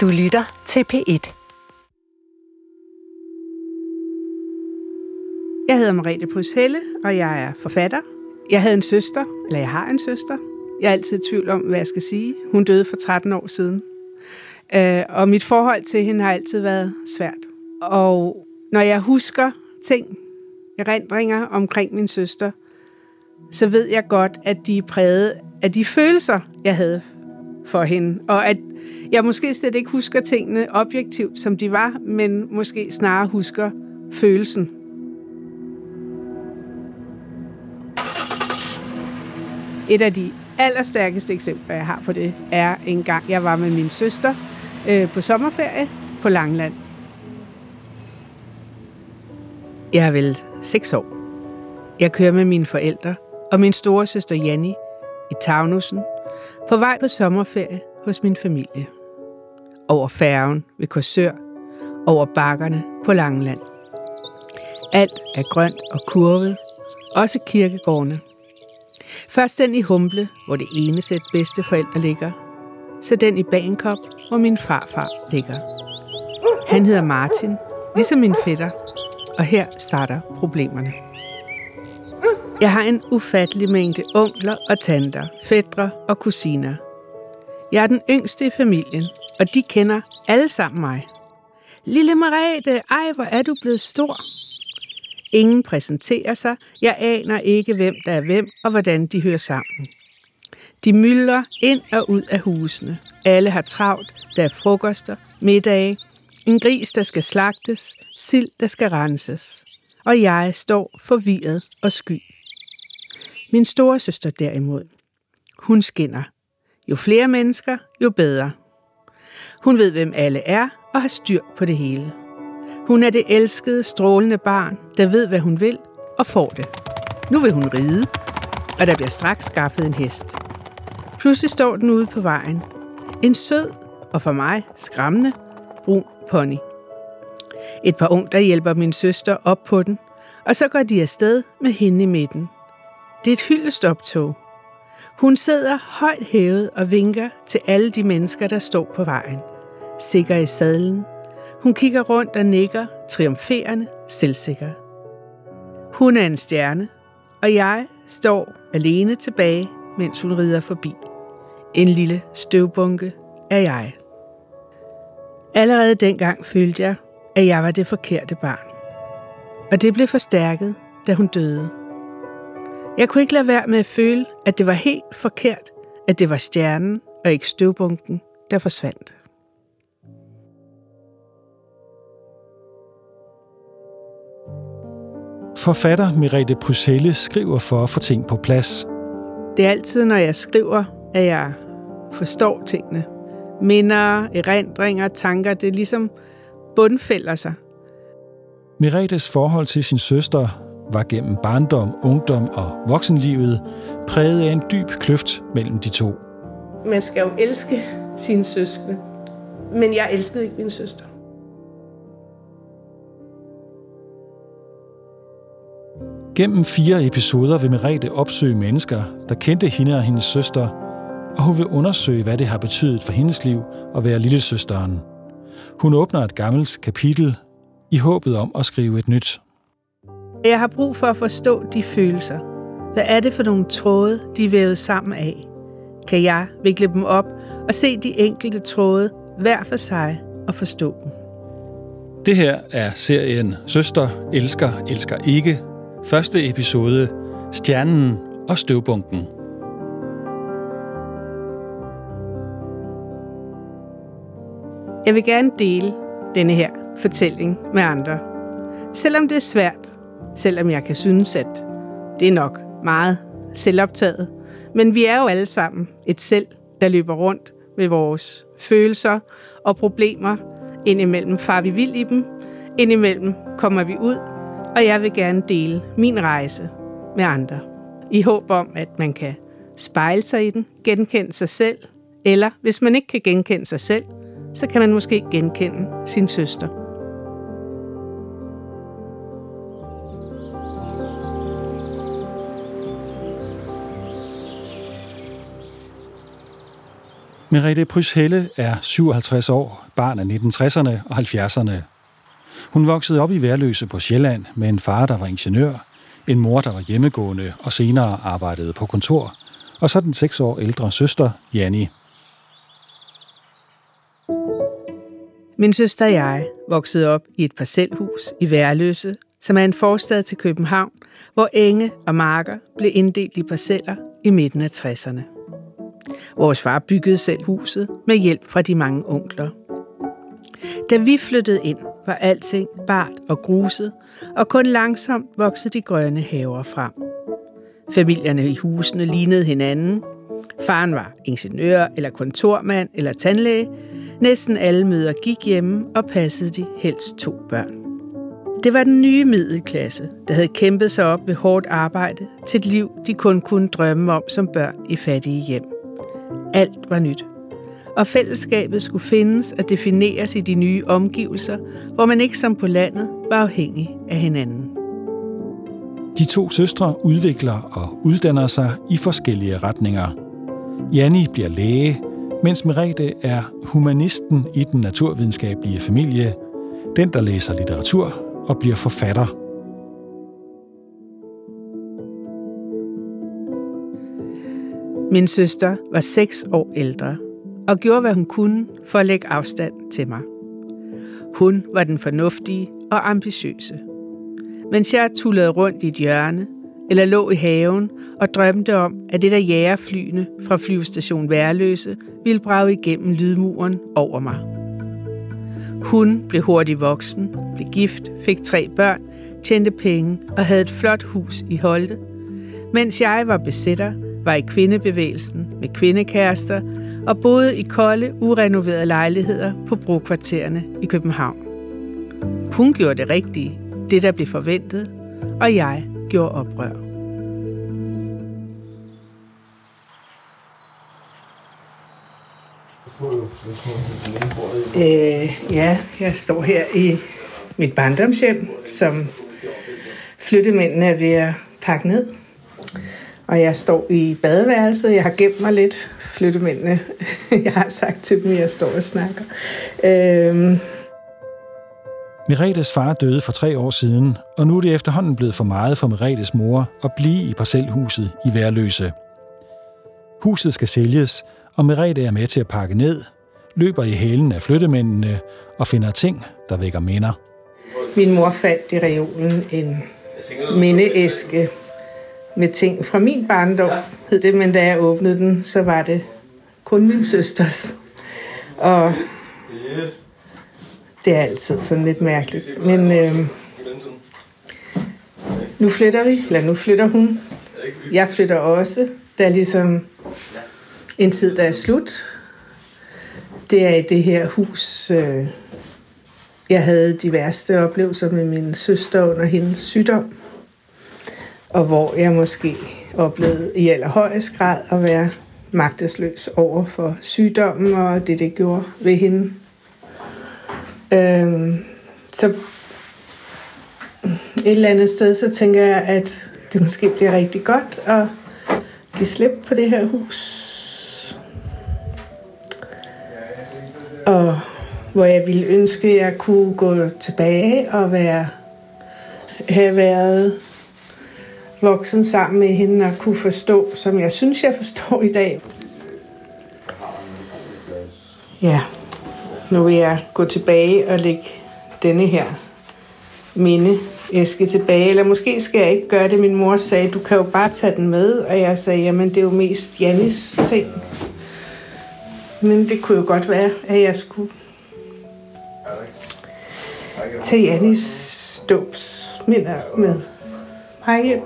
Du lytter til P1. Jeg hedder Mariette Pryshelle, og jeg er forfatter. Jeg havde en søster, eller jeg har en søster. Jeg er altid i tvivl om, hvad jeg skal sige. Hun døde for 13 år siden. Øh, og mit forhold til hende har altid været svært. Og når jeg husker ting, erindringer omkring min søster, så ved jeg godt, at de er præget af de følelser, jeg havde for hende. Og at jeg måske slet ikke husker tingene objektivt, som de var, men måske snarere husker følelsen. Et af de allerstærkeste eksempler, jeg har på det, er en gang, jeg var med min søster øh, på sommerferie på Langland. Jeg er vel seks år. Jeg kører med mine forældre og min store søster Janni i Tavnussen på vej på sommerferie hos min familie. Over færgen ved Korsør, over bakkerne på Langeland. Alt er grønt og kurvet, også kirkegårdene. Først den i Humble, hvor det ene sæt bedste forældre ligger, så den i Bagenkop, hvor min farfar ligger. Han hedder Martin, ligesom min fætter, og her starter problemerne. Jeg har en ufattelig mængde onkler og tanter, fædre og kusiner. Jeg er den yngste i familien, og de kender alle sammen mig. Lille Marete, ej hvor er du blevet stor. Ingen præsenterer sig. Jeg aner ikke, hvem der er hvem og hvordan de hører sammen. De myldrer ind og ud af husene. Alle har travlt. Der er frokoster, middage, en gris, der skal slagtes, sild, der skal renses. Og jeg står forvirret og sky. Min store søster derimod, hun skinner. Jo flere mennesker, jo bedre. Hun ved, hvem alle er og har styr på det hele. Hun er det elskede, strålende barn, der ved, hvad hun vil og får det. Nu vil hun ride, og der bliver straks skaffet en hest. Pludselig står den ude på vejen. En sød og for mig skræmmende brun pony. Et par der hjælper min søster op på den, og så går de afsted med hende i midten. Det er et hyldestoptog. Hun sidder højt hævet og vinker til alle de mennesker, der står på vejen. Sikker i sadlen. Hun kigger rundt og nikker, triumferende, selvsikker. Hun er en stjerne, og jeg står alene tilbage, mens hun rider forbi. En lille støvbunke er jeg. Allerede dengang følte jeg, at jeg var det forkerte barn. Og det blev forstærket, da hun døde. Jeg kunne ikke lade være med at føle, at det var helt forkert, at det var stjernen og ikke støvbunken, der forsvandt. Forfatter Merete Pruselle skriver for at få ting på plads. Det er altid, når jeg skriver, at jeg forstår tingene. Minder, erindringer, tanker, det er ligesom bundfælder sig. Meretes forhold til sin søster var gennem barndom, ungdom og voksenlivet præget af en dyb kløft mellem de to. Man skal jo elske sine søskende, men jeg elskede ikke min søster. Gennem fire episoder vil Merete opsøge mennesker, der kendte hende og hendes søster, og hun vil undersøge, hvad det har betydet for hendes liv at være lillesøsteren. Hun åbner et gammelt kapitel i håbet om at skrive et nyt. Jeg har brug for at forstå de følelser. Hvad er det for nogle tråde, de er vævet sammen af? Kan jeg vikle dem op og se de enkelte tråde hver for sig og forstå dem? Det her er serien Søster elsker, elsker ikke. Første episode Stjernen og støvbunken. Jeg vil gerne dele denne her fortælling med andre. Selvom det er svært, selvom jeg kan synes, at det er nok meget selvoptaget. Men vi er jo alle sammen et selv, der løber rundt med vores følelser og problemer. Indimellem far vi vild i dem, indimellem kommer vi ud, og jeg vil gerne dele min rejse med andre. I håb om, at man kan spejle sig i den, genkende sig selv, eller hvis man ikke kan genkende sig selv, så kan man måske genkende sin søster. Merete Pryshelle er 57 år, barn af 1960'erne og 70'erne. Hun voksede op i Værløse på Sjælland med en far, der var ingeniør, en mor, der var hjemmegående og senere arbejdede på kontor, og så den seks år ældre søster, Janni. Min søster og jeg voksede op i et parcelhus i Værløse, som er en forstad til København, hvor enge og marker blev inddelt i parceller i midten af 60'erne. Vores far byggede selv huset med hjælp fra de mange onkler. Da vi flyttede ind, var alting bart og gruset, og kun langsomt voksede de grønne haver frem. Familierne i husene lignede hinanden. Faren var ingeniør eller kontormand eller tandlæge. Næsten alle møder gik hjemme og passede de helst to børn. Det var den nye middelklasse, der havde kæmpet sig op ved hårdt arbejde til et liv, de kun kunne drømme om som børn i fattige hjem. Alt var nyt. Og fællesskabet skulle findes og defineres i de nye omgivelser, hvor man ikke som på landet var afhængig af hinanden. De to søstre udvikler og uddanner sig i forskellige retninger. Janni bliver læge, mens Merete er humanisten i den naturvidenskabelige familie, den der læser litteratur og bliver forfatter. Min søster var seks år ældre og gjorde, hvad hun kunne for at lægge afstand til mig. Hun var den fornuftige og ambitiøse. Mens jeg tullede rundt i et hjørne, eller lå i haven og drømte om, at det der jægerflyene fra flyvestation Værløse ville brage igennem lydmuren over mig. Hun blev hurtigt voksen, blev gift, fik tre børn, tjente penge og havde et flot hus i Holte, mens jeg var besætter, var i kvindebevægelsen med kvindekærester og boede i kolde, urenoverede lejligheder på brokvartererne i København. Hun gjorde det rigtige, det der blev forventet, og jeg gjorde oprør. Øh, ja, jeg står her i mit barndomshjem, som flyttemændene er ved at pakke ned. Og jeg står i badeværelset. Jeg har gemt mig lidt. Flyttemændene. jeg har sagt til dem, at jeg står og snakker. Øh, Miretes far døde for tre år siden, og nu er det efterhånden blevet for meget for Miretes mor at blive i parcelhuset i Værløse. Huset skal sælges, og Merete er med til at pakke ned, løber i hælen af flyttemændene og finder ting, der vækker minder. Min mor fandt i reolen en mindeæske med ting fra min barndom, hed det, men da jeg åbnede den, så var det kun min søsters. Og det er altid sådan lidt mærkeligt. Men øh, nu flytter vi, eller nu flytter hun. Jeg flytter også. Der er ligesom en tid, der er slut. Det er i det her hus, øh, jeg havde de værste oplevelser med min søster under hendes sygdom. Og hvor jeg måske oplevede i allerhøjest grad at være magtesløs over for sygdommen og det, det gjorde ved hende. Øhm, så et eller andet sted, så tænker jeg, at det måske bliver rigtig godt at give slip på det her hus. Og hvor jeg ville ønske, at jeg kunne gå tilbage og være, have været voksen sammen med hende og kunne forstå, som jeg synes, jeg forstår i dag. Ja nu vil jeg gå tilbage og lægge denne her minde æske tilbage. Eller måske skal jeg ikke gøre det. Min mor sagde, du kan jo bare tage den med. Og jeg sagde, jamen det er jo mest Jannis ting. Men det kunne jo godt være, at jeg skulle tage Jannis dåbsminder med mig hjem.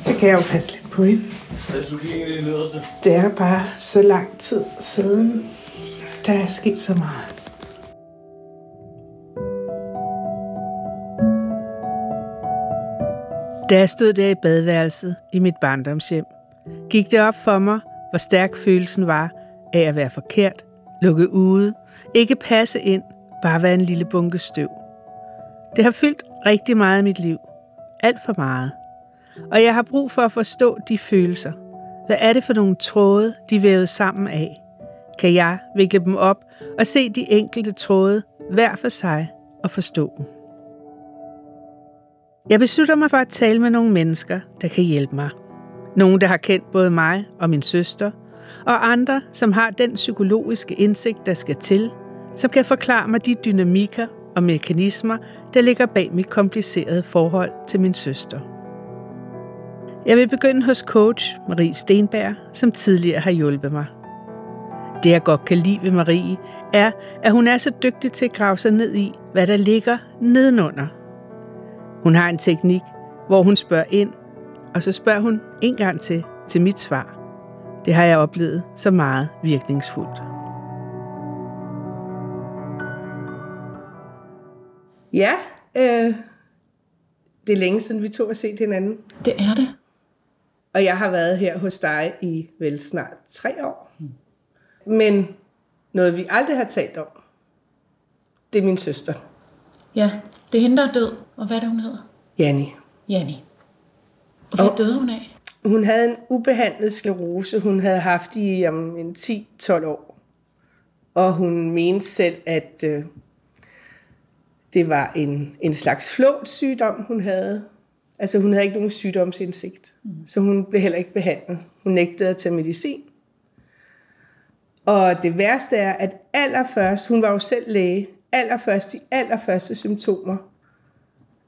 Så kan jeg jo passe lidt på hende. Det er bare så lang tid siden. Der er sket så meget. Da jeg stod der i badeværelset i mit barndomshjem, gik det op for mig, hvor stærk følelsen var af at være forkert, lukke ude, ikke passe ind, bare være en lille bunke støv. Det har fyldt rigtig meget i mit liv. Alt for meget. Og jeg har brug for at forstå de følelser. Hvad er det for nogle tråde, de vævede vævet sammen af? Kan jeg vikle dem op og se de enkelte tråde hver for sig og forstå dem? Jeg beslutter mig for at tale med nogle mennesker, der kan hjælpe mig. Nogle, der har kendt både mig og min søster, og andre, som har den psykologiske indsigt, der skal til, som kan forklare mig de dynamikker og mekanismer, der ligger bag mit komplicerede forhold til min søster. Jeg vil begynde hos coach Marie Stenberg, som tidligere har hjulpet mig. Det jeg godt kan lide ved Marie, er, at hun er så dygtig til at grave sig ned i, hvad der ligger nedenunder. Hun har en teknik, hvor hun spørger ind, og så spørger hun en gang til til mit svar. Det har jeg oplevet så meget virkningsfuldt. Ja, øh, det er længe siden vi to har set hinanden. Det er det. Og jeg har været her hos dig i vel snart tre år. Men noget vi aldrig har talt om, det er min søster. Ja, det er hende, der er død. Og hvad er det, hun hedder? Janni. Janni. Og hvad og døde hun af? Hun havde en ubehandlet sklerose, hun havde haft i um, en 10-12 år. Og hun mente selv, at øh, det var en, en slags flåtsygdom, hun havde. Altså hun havde ikke nogen sygdomsindsigt, mm. så hun blev heller ikke behandlet. Hun nægtede at tage medicin. Og det værste er, at allerførst, hun var jo selv læge, allerførst de allerførste symptomer,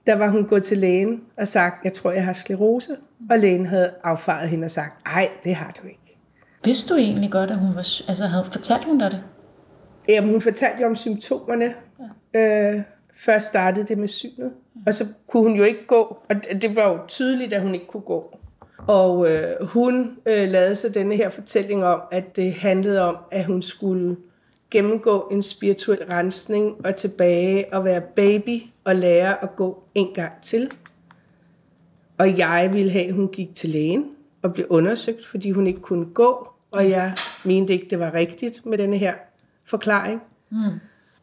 der var hun gået til lægen og sagt, jeg tror, jeg har sklerose. Og lægen havde affaret hende og sagt, nej, det har du ikke. Vidste du egentlig godt, at hun var, altså havde fortalt hun dig det? Jamen, hun fortalte jo om symptomerne. Ja. Øh, først startede det med synet, og så kunne hun jo ikke gå, og det var jo tydeligt, at hun ikke kunne gå. Og øh, hun øh, lavede så denne her fortælling om, at det handlede om, at hun skulle gennemgå en spirituel rensning og tilbage og være baby og lære at gå en gang til. Og jeg ville have, at hun gik til lægen og blev undersøgt, fordi hun ikke kunne gå, og jeg mente ikke, det var rigtigt med denne her forklaring. Mm.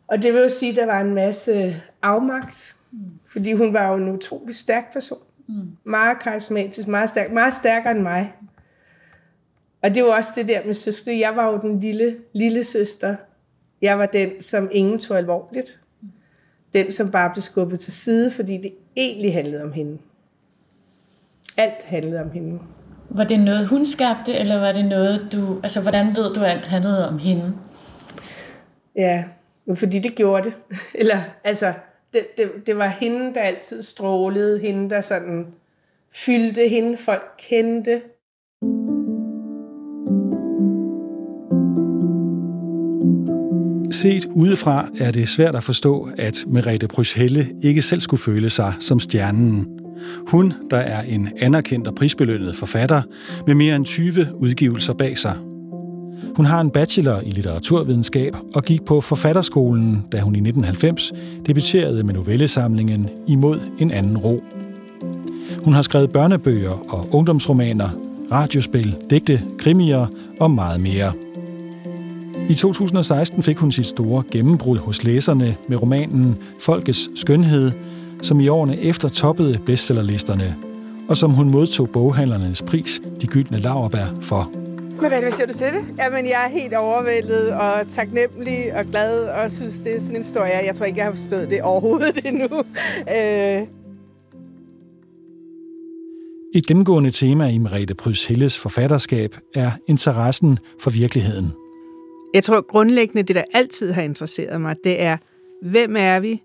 Og det vil jo sige, at der var en masse afmagt, mm. fordi hun var jo en utrolig stærk person. Mm. Meget karismatisk, meget stærk, meget stærkere end mig. Og det var også det der med søskende. Jeg var jo den lille, lille søster. Jeg var den, som ingen tog alvorligt. Den, som bare blev skubbet til side, fordi det egentlig handlede om hende. Alt handlede om hende. Var det noget, hun skabte, eller var det noget, du... Altså, hvordan ved du, alt handlede om hende? Ja, fordi det gjorde det. Eller, altså, det, det, det var hende, der altid strålede. Hende, der sådan fyldte hende, folk kendte. Set udefra er det svært at forstå, at Merete Bryshelle ikke selv skulle føle sig som stjernen. Hun, der er en anerkendt og prisbelønnet forfatter med mere end 20 udgivelser bag sig. Hun har en bachelor i litteraturvidenskab og gik på forfatterskolen, da hun i 1990 debuterede med novellesamlingen Imod en anden ro. Hun har skrevet børnebøger og ungdomsromaner, radiospil, digte, krimier og meget mere – i 2016 fik hun sit store gennembrud hos læserne med romanen Folkets Skønhed, som i årene efter toppede bestsellerlisterne, og som hun modtog boghandlernes pris, De Gyldne Lauerbær, for. Men hvad, hvad siger du til det? Jamen, jeg er helt overvældet og taknemmelig og glad, og synes, det er sådan en historie. Jeg tror ikke, jeg har forstået det overhovedet endnu. Øh. Et gennemgående tema i Merete Prys Helles forfatterskab er interessen for virkeligheden. Jeg tror grundlæggende, det der altid har interesseret mig, det er, hvem er vi,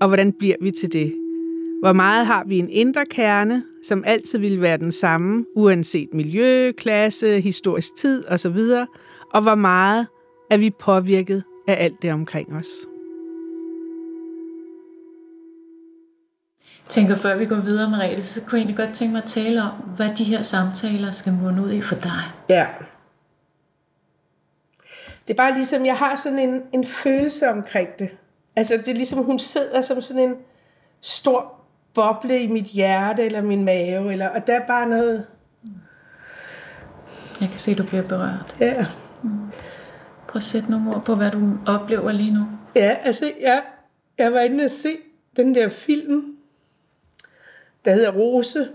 og hvordan bliver vi til det? Hvor meget har vi en indre kerne, som altid vil være den samme, uanset miljø, klasse, historisk tid osv., og hvor meget er vi påvirket af alt det omkring os? Jeg tænker, før vi går videre, Mariette, så kunne jeg egentlig godt tænke mig at tale om, hvad de her samtaler skal munde ud i for dig. Ja. Det er bare ligesom, jeg har sådan en, en følelse omkring det. Altså, det er ligesom, hun sidder som sådan en stor boble i mit hjerte, eller min mave, eller, og der er bare noget... Jeg kan se, at du bliver berørt. Ja. Mm. Prøv at sætte nogle ord på, hvad du oplever lige nu. Ja, altså, jeg, jeg var inde og se den der film, der hedder Rose,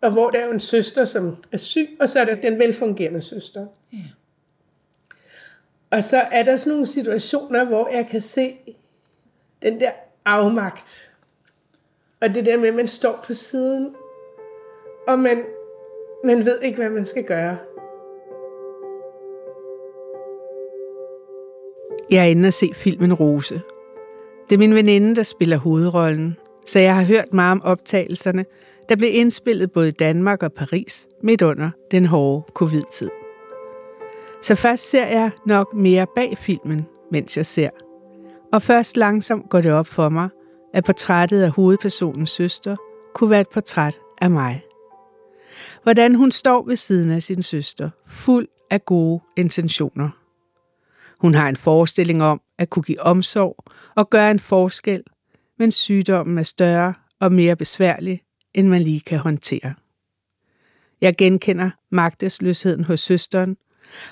og hvor der er en søster, som er syg, og så er der den velfungerende søster. Ja. Og så er der sådan nogle situationer, hvor jeg kan se den der afmagt. Og det der med, at man står på siden, og man, man ved ikke, hvad man skal gøre. Jeg er inde og se filmen Rose. Det er min veninde, der spiller hovedrollen, så jeg har hørt meget om optagelserne, der blev indspillet både i Danmark og Paris midt under den hårde covid-tid. Så først ser jeg nok mere bag filmen, mens jeg ser. Og først langsomt går det op for mig, at portrættet af hovedpersonens søster kunne være et portræt af mig. Hvordan hun står ved siden af sin søster, fuld af gode intentioner. Hun har en forestilling om at kunne give omsorg og gøre en forskel, men sygdommen er større og mere besværlig, end man lige kan håndtere. Jeg genkender magtesløsheden hos søsteren,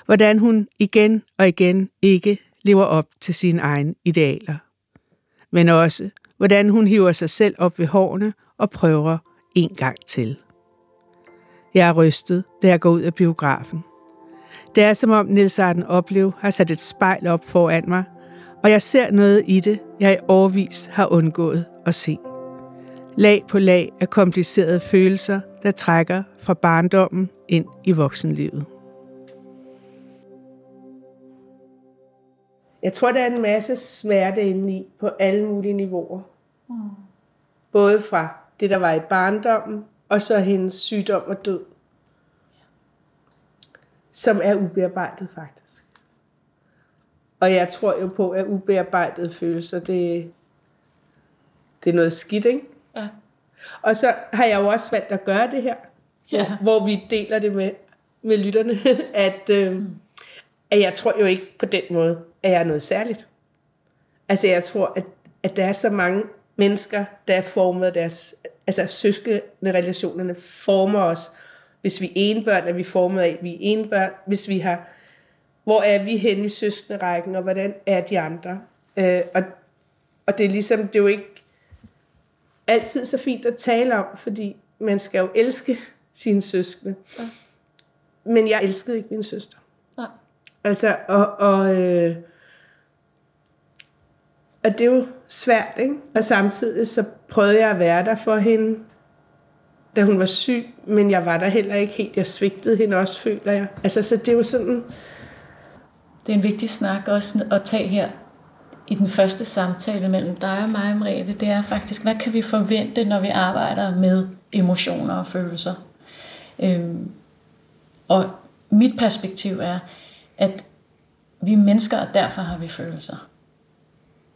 hvordan hun igen og igen ikke lever op til sine egne idealer. Men også, hvordan hun hiver sig selv op ved hårene og prøver en gang til. Jeg er rystet, da jeg går ud af biografen. Det er som om Nils Arden Oplev har sat et spejl op foran mig, og jeg ser noget i det, jeg i årvis har undgået at se. Lag på lag af komplicerede følelser, der trækker fra barndommen ind i voksenlivet. Jeg tror, der er en masse smerte inde i på alle mulige niveauer. Mm. Både fra det, der var i barndommen, og så hendes sygdom og død. Som er ubearbejdet faktisk. Og jeg tror jo på, at ubearbejdede følelser, det, det er noget skidt, ikke? Ja. Og så har jeg jo også valgt at gøre det her, ja. hvor, hvor vi deler det med, med lytterne, at, øh, mm. at jeg tror jo ikke på den måde, at jeg er noget særligt. Altså jeg tror, at, at der er så mange mennesker, der er formet deres, altså søskende relationerne former os. Hvis vi er ene børn, er vi formet af, at vi er ene børn. Hvis vi har, hvor er vi henne i søskende rækken, og hvordan er de andre? Øh, og, og det er ligesom, det er jo ikke altid så fint at tale om, fordi man skal jo elske sine søskende. Ja. Men jeg elskede ikke min søster. Ja. Altså, og, og, øh, og det er jo svært, ikke? Og samtidig så prøvede jeg at være der for hende, da hun var syg, men jeg var der heller ikke helt. Jeg svigtede hende også, føler jeg. Altså, så det er jo sådan... Det er en vigtig snak også at tage her i den første samtale mellem dig og mig, Mariette. Det er faktisk, hvad kan vi forvente, når vi arbejder med emotioner og følelser? Øhm, og mit perspektiv er, at vi er mennesker, og derfor har vi følelser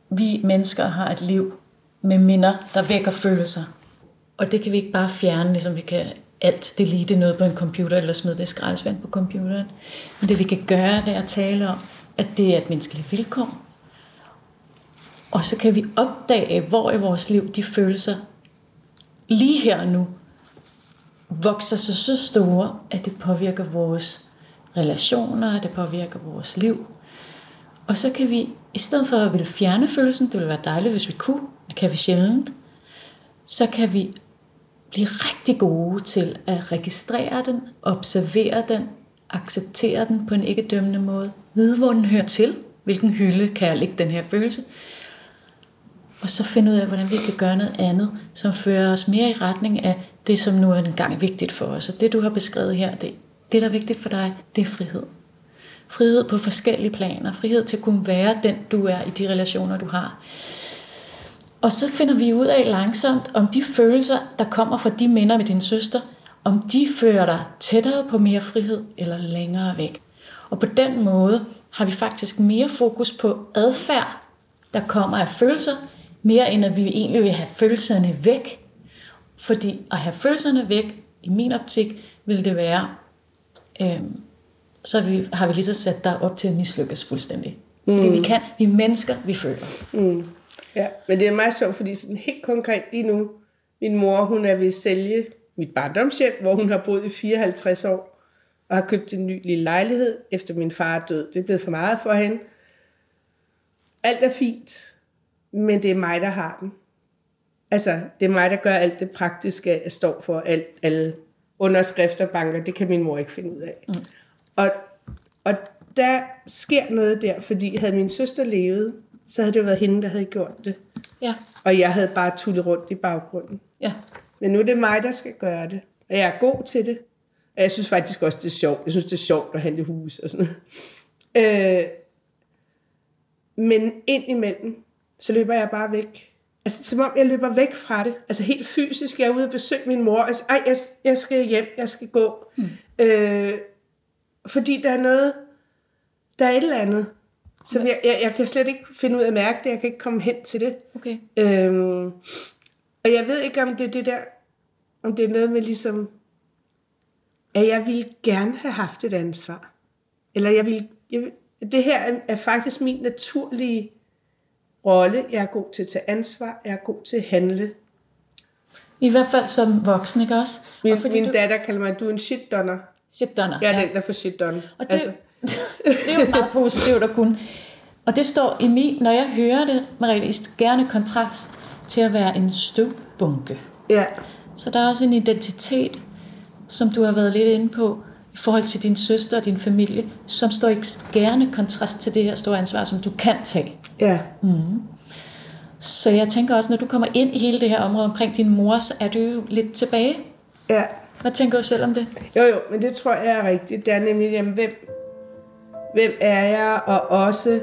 vi mennesker har et liv med minder, der vækker følelser. Og det kan vi ikke bare fjerne, ligesom vi kan alt delete noget på en computer, eller smide det skraldespand på computeren. Men det vi kan gøre, det er at tale om, at det er et menneskeligt vilkår. Og så kan vi opdage, hvor i vores liv de følelser lige her og nu vokser sig så store, at det påvirker vores relationer, det påvirker vores liv. Og så kan vi i stedet for at ville fjerne følelsen, det ville være dejligt, hvis vi kunne, det kan vi sjældent, så kan vi blive rigtig gode til at registrere den, observere den, acceptere den på en ikke dømmende måde, vide, hvor den hører til, hvilken hylde kan jeg lægge den her følelse, og så finde ud af, hvordan vi kan gøre noget andet, som fører os mere i retning af det, som nu er en gang vigtigt for os. Og det, du har beskrevet her, det, det der er vigtigt for dig, det er frihed. Frihed på forskellige planer. Frihed til at kunne være den, du er i de relationer, du har. Og så finder vi ud af langsomt, om de følelser, der kommer fra de minder med din søster, om de fører dig tættere på mere frihed eller længere væk. Og på den måde har vi faktisk mere fokus på adfærd, der kommer af følelser, mere end at vi egentlig vil have følelserne væk. Fordi at have følelserne væk, i min optik, vil det være øh, så vi, har vi lige så sat dig op til at mislykkes fuldstændig. Mm. Fordi vi kan, vi er mennesker, vi føler. Mm. Ja, men det er meget sjovt, fordi sådan helt konkret lige nu, min mor, hun er ved at sælge mit barndomshjem, hvor hun har boet i 54 år, og har købt en ny lille lejlighed, efter min far er død. Det er blevet for meget for hende. Alt er fint, men det er mig, der har den. Altså, det er mig, der gør alt det praktiske, jeg står for alt, alle underskrifter banker, det kan min mor ikke finde ud af. Mm. Og, og der sker noget der, fordi havde min søster levet, så havde det jo været hende, der havde gjort det. Ja. Og jeg havde bare tullet rundt i baggrunden. Ja. Men nu er det mig, der skal gøre det. Og jeg er god til det. Og jeg synes faktisk også, det er sjovt. Jeg synes, det er sjovt at handle hus og sådan noget. Øh, men ind imellem, så løber jeg bare væk. Altså, som om jeg løber væk fra det. Altså helt fysisk. Jeg er ude og besøge min mor. Altså, ej, jeg, jeg skal hjem, jeg skal gå. Mm. Øh, fordi der er noget, der er et eller andet, som jeg, jeg, jeg kan slet ikke finde ud af at mærke det. Jeg kan ikke komme hen til det. Okay. Øhm, og jeg ved ikke, om det er det der, om det er noget med ligesom, at jeg ville gerne have haft et ansvar. Eller jeg vil, jeg det her er, er faktisk min naturlige rolle. Jeg er god til at tage ansvar, jeg er god til at handle. I hvert fald som voksen, ikke også? Min, Og fordi min du- datter kalder mig, du er en shit donner. Shit donner. Jeg er den, der får shit done. Og det, altså. det er jo meget positivt at kunne. Og det står i min, når jeg hører det, Mariette, i gerne kontrast til at være en støvbunke. ja, Så der er også en identitet, som du har været lidt inde på, i forhold til din søster og din familie, som står i gerne kontrast til det her store ansvar, som du kan tage. ja. Så jeg tænker også, når du kommer ind i hele det her område omkring din mor, så er du jo lidt tilbage. Ja, Hvad tænker du selv om det? jo jo, men det tror jeg er rigtigt. Det er nemlig, jamen, hvem, hvem er jeg, og også,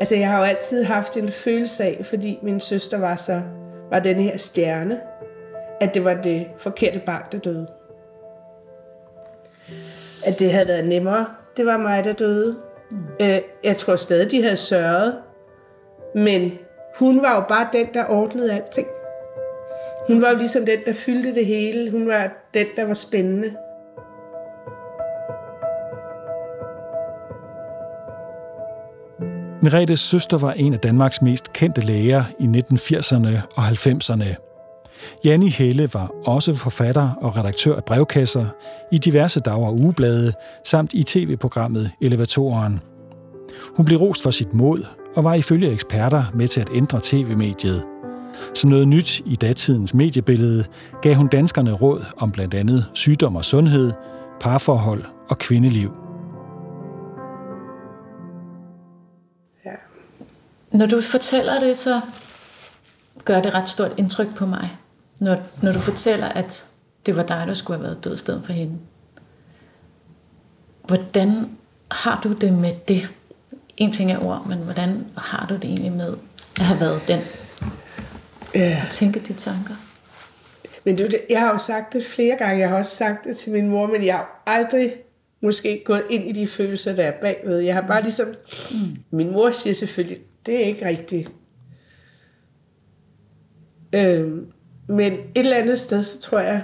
altså jeg har jo altid haft en følelse af, fordi min søster var så, var den her stjerne, at det var det forkerte barn, der døde. At det havde været nemmere. Det var mig, der døde. Mm. Øh, jeg tror stadig, de havde sørget. Men hun var jo bare den, der ordnede alting. Hun var jo ligesom den, der fyldte det hele. Hun var den, der var spændende. Meretes søster var en af Danmarks mest kendte læger i 1980'erne og 90'erne. Janni Helle var også forfatter og redaktør af brevkasser i diverse dag- og ugeblade, samt i tv-programmet Elevatoren. Hun blev rost for sit mod og var ifølge eksperter med til at ændre tv-mediet. Som noget nyt i datidens mediebillede gav hun danskerne råd om blandt andet sygdom og sundhed, parforhold og kvindeliv. Ja. Når du fortæller det, så gør det ret stort indtryk på mig. Når, når du fortæller, at det var dig, der skulle have været død i stedet for hende. Hvordan har du det med det? En ting er ord, men hvordan har du det egentlig med at have været den? Ja. At tænke de tanker. Men det- jeg har jo sagt det flere gange. Jeg har også sagt det til min mor, men jeg har aldrig måske gået ind i de følelser, der er bagved. Jeg har bare ligesom... Mm. Min mor siger selvfølgelig, det er ikke rigtigt. Øhm, men et eller andet sted, så tror jeg,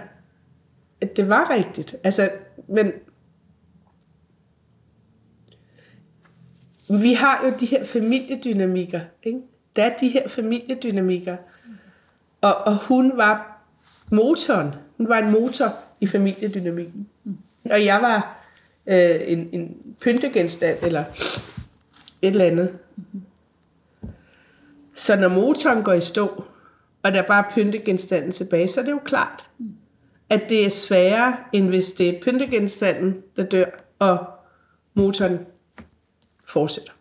at det var rigtigt. Altså, men vi har jo de her familiedynamikker. Ikke? Der er de her familiedynamikker. Og, og hun var motoren. Hun var en motor i familiedynamikken. Og jeg var øh, en, en pyntegenstand, eller et eller andet. Så når motoren går i stå, og der er bare pyntegenstanden tilbage, så er det jo klart, at det er sværere, end hvis det er pyntegenstanden, der dør, og motoren fortsætter.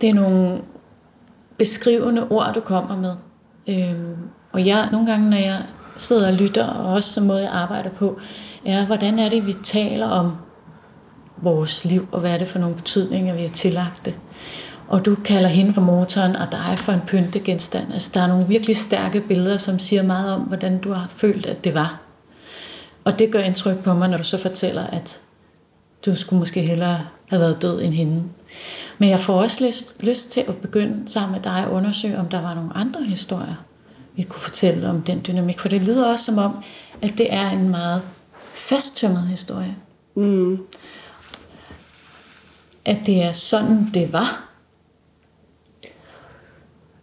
Det er nogle beskrivende ord, du kommer med. Øhm, og jeg, nogle gange, når jeg sidder og lytter, og også som måde, jeg arbejder på, er, hvordan er det, vi taler om vores liv, og hvad er det for nogle betydninger, vi har tillagt det. Og du kalder hende for motoren, og dig for en pyntegenstand. Altså, der er nogle virkelig stærke billeder, som siger meget om, hvordan du har følt, at det var. Og det gør indtryk på mig, når du så fortæller, at du skulle måske hellere have været død end hende. Men jeg får også lyst, lyst til at begynde sammen med dig at undersøge, om der var nogle andre historier, vi kunne fortælle om den dynamik. For det lyder også som om, at det er en meget fasttømret historie. Mm. At det er sådan, det var.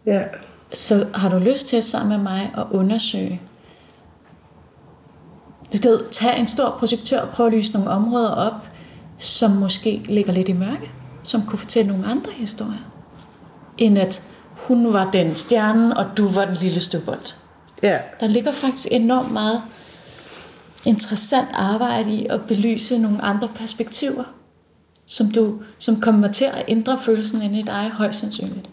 Ja. Så har du lyst til sammen med mig at undersøge, du ved, tage en stor projektør og prøve at lyse nogle områder op, som måske ligger lidt i mørke, som kunne fortælle nogle andre historier, end at hun var den stjerne, og du var den lille støvbold. Ja. Der ligger faktisk enormt meget interessant arbejde i at belyse nogle andre perspektiver, som, du, som kommer til at ændre følelsen inde i dig højst sandsynligt.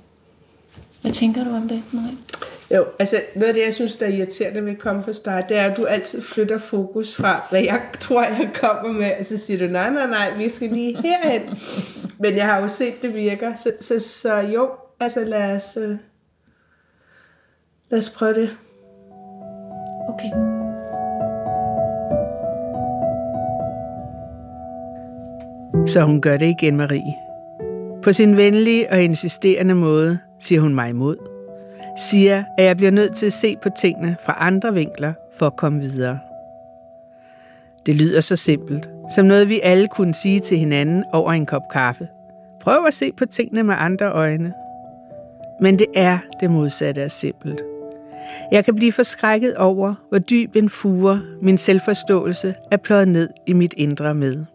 Hvad tænker du om det, Marie? Jo, altså noget af det, jeg synes, der er irriterende ved at komme på start, det er, at du altid flytter fokus fra, hvad jeg tror, jeg kommer med, og så siger du, nej, nej, nej, vi skal lige herhen. Men jeg har jo set, det virker, så, så, så jo, altså lad os, uh, lad os prøve det. Okay. Så hun gør det igen, Marie. På sin venlige og insisterende måde siger hun mig imod. Siger, at jeg bliver nødt til at se på tingene fra andre vinkler for at komme videre. Det lyder så simpelt, som noget vi alle kunne sige til hinanden over en kop kaffe. Prøv at se på tingene med andre øjne. Men det er det modsatte af simpelt. Jeg kan blive forskrækket over, hvor dyb en fure min selvforståelse er pløjet ned i mit indre med.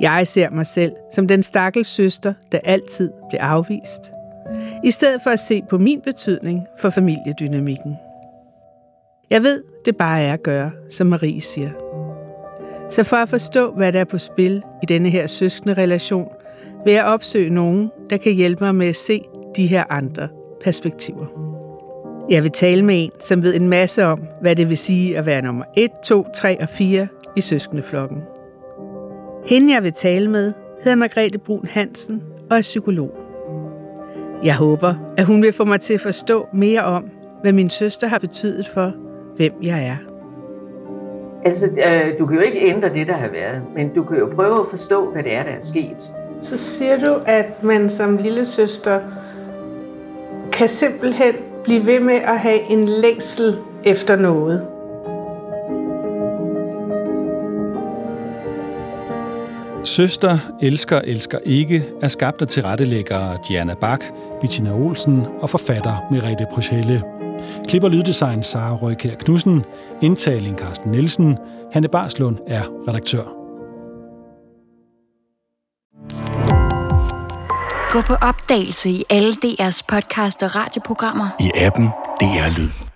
Jeg ser mig selv som den stakkels søster, der altid blev afvist, i stedet for at se på min betydning for familiedynamikken. Jeg ved, det bare er at gøre, som Marie siger. Så for at forstå, hvad der er på spil i denne her søskende relation, vil jeg opsøge nogen, der kan hjælpe mig med at se de her andre perspektiver. Jeg vil tale med en, som ved en masse om, hvad det vil sige at være nummer 1, 2, 3 og 4 i søskendeflokken. Hende, jeg vil tale med, hedder Margrethe Brun Hansen og er psykolog. Jeg håber, at hun vil få mig til at forstå mere om, hvad min søster har betydet for, hvem jeg er. Altså, øh, du kan jo ikke ændre det, der har været, men du kan jo prøve at forstå, hvad det er, der er sket. Så siger du, at man som lille søster kan simpelthen blive ved med at have en længsel efter noget. Søster, elsker, elsker ikke er skabt af tilrettelæggere Diana Bak, Bettina Olsen og forfatter Merete Pryshelle. Klip og lyddesign Sara Røykær Knudsen, indtaling Carsten Nielsen, Hanne Barslund er redaktør. Gå på opdagelse i alle DR's podcast og radioprogrammer. I appen DR Lyd.